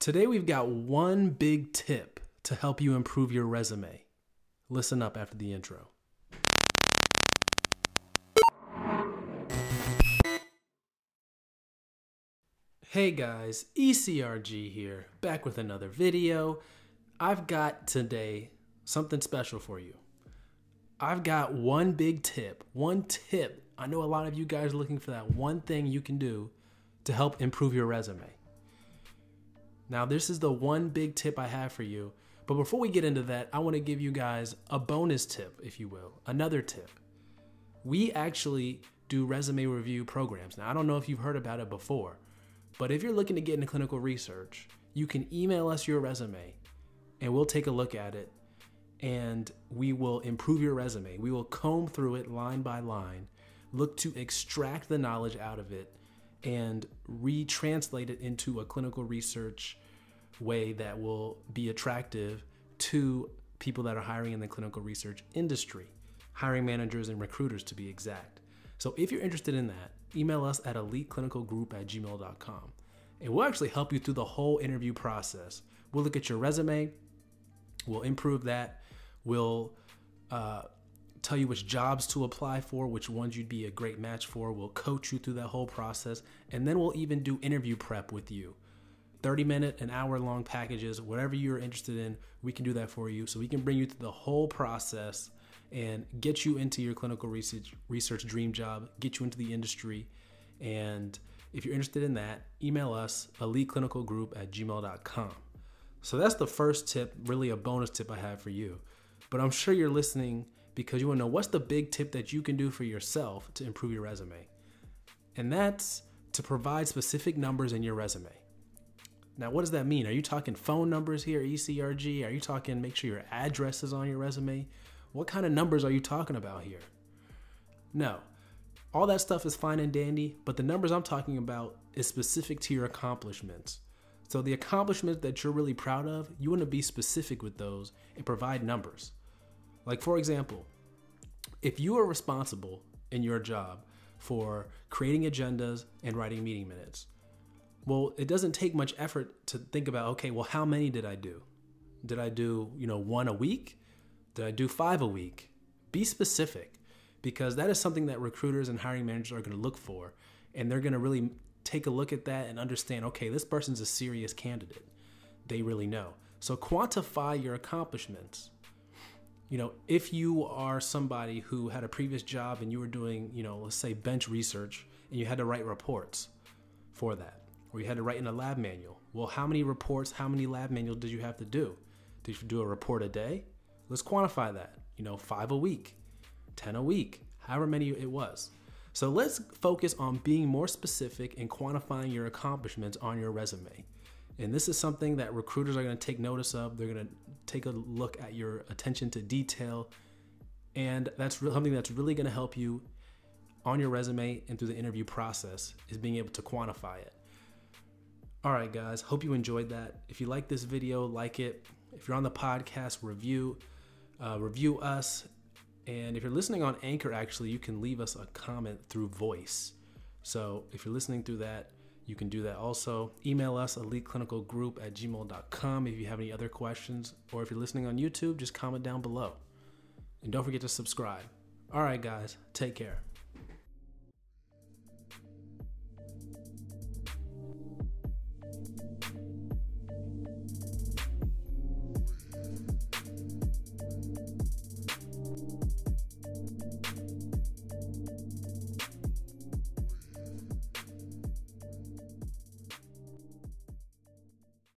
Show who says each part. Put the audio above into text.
Speaker 1: Today, we've got one big tip to help you improve your resume. Listen up after the intro. Hey guys, ECRG here, back with another video. I've got today something special for you. I've got one big tip, one tip. I know a lot of you guys are looking for that one thing you can do to help improve your resume. Now, this is the one big tip I have for you. But before we get into that, I want to give you guys a bonus tip, if you will, another tip. We actually do resume review programs. Now, I don't know if you've heard about it before, but if you're looking to get into clinical research, you can email us your resume and we'll take a look at it and we will improve your resume. We will comb through it line by line, look to extract the knowledge out of it and retranslate it into a clinical research way that will be attractive to people that are hiring in the clinical research industry, hiring managers and recruiters to be exact. So if you're interested in that, email us at eliteclinicalgroup at gmail.com. And we'll actually help you through the whole interview process. We'll look at your resume, we'll improve that, we'll uh, tell you which jobs to apply for, which ones you'd be a great match for. We'll coach you through that whole process. And then we'll even do interview prep with you. 30 minute, an hour long packages, whatever you're interested in, we can do that for you. So we can bring you through the whole process and get you into your clinical research, research dream job, get you into the industry. And if you're interested in that, email us eliteclinicalgroup at gmail.com. So that's the first tip, really a bonus tip I have for you. But I'm sure you're listening because you want to know what's the big tip that you can do for yourself to improve your resume. And that's to provide specific numbers in your resume. Now, what does that mean? Are you talking phone numbers here, ECRG? Are you talking make sure your address is on your resume? What kind of numbers are you talking about here? No. All that stuff is fine and dandy, but the numbers I'm talking about is specific to your accomplishments. So the accomplishments that you're really proud of, you want to be specific with those and provide numbers. Like for example, if you are responsible in your job for creating agendas and writing meeting minutes, well, it doesn't take much effort to think about, okay, well, how many did I do? Did I do, you know, one a week? Did I do five a week? Be specific because that is something that recruiters and hiring managers are going to look for. And they're going to really take a look at that and understand, okay, this person's a serious candidate. They really know. So quantify your accomplishments. You know, if you are somebody who had a previous job and you were doing, you know, let's say bench research and you had to write reports for that or you had to write in a lab manual. Well, how many reports, how many lab manuals did you have to do? Did you do a report a day? Let's quantify that. You know, five a week, 10 a week, however many it was. So let's focus on being more specific and quantifying your accomplishments on your resume. And this is something that recruiters are going to take notice of. They're to take a look at your attention to detail. And that's something that's really going to help you on your resume and through the interview process is being able to quantify it. All right, guys, hope you enjoyed that. If you like this video, like it. If you're on the podcast, review, uh, review us. And if you're listening on Anchor, actually, you can leave us a comment through voice. So if you're listening through that, you can do that also. Email us, eliteclinicalgroup at gmail.com if you have any other questions. Or if you're listening on YouTube, just comment down below. And don't forget to subscribe. All right, guys, take care.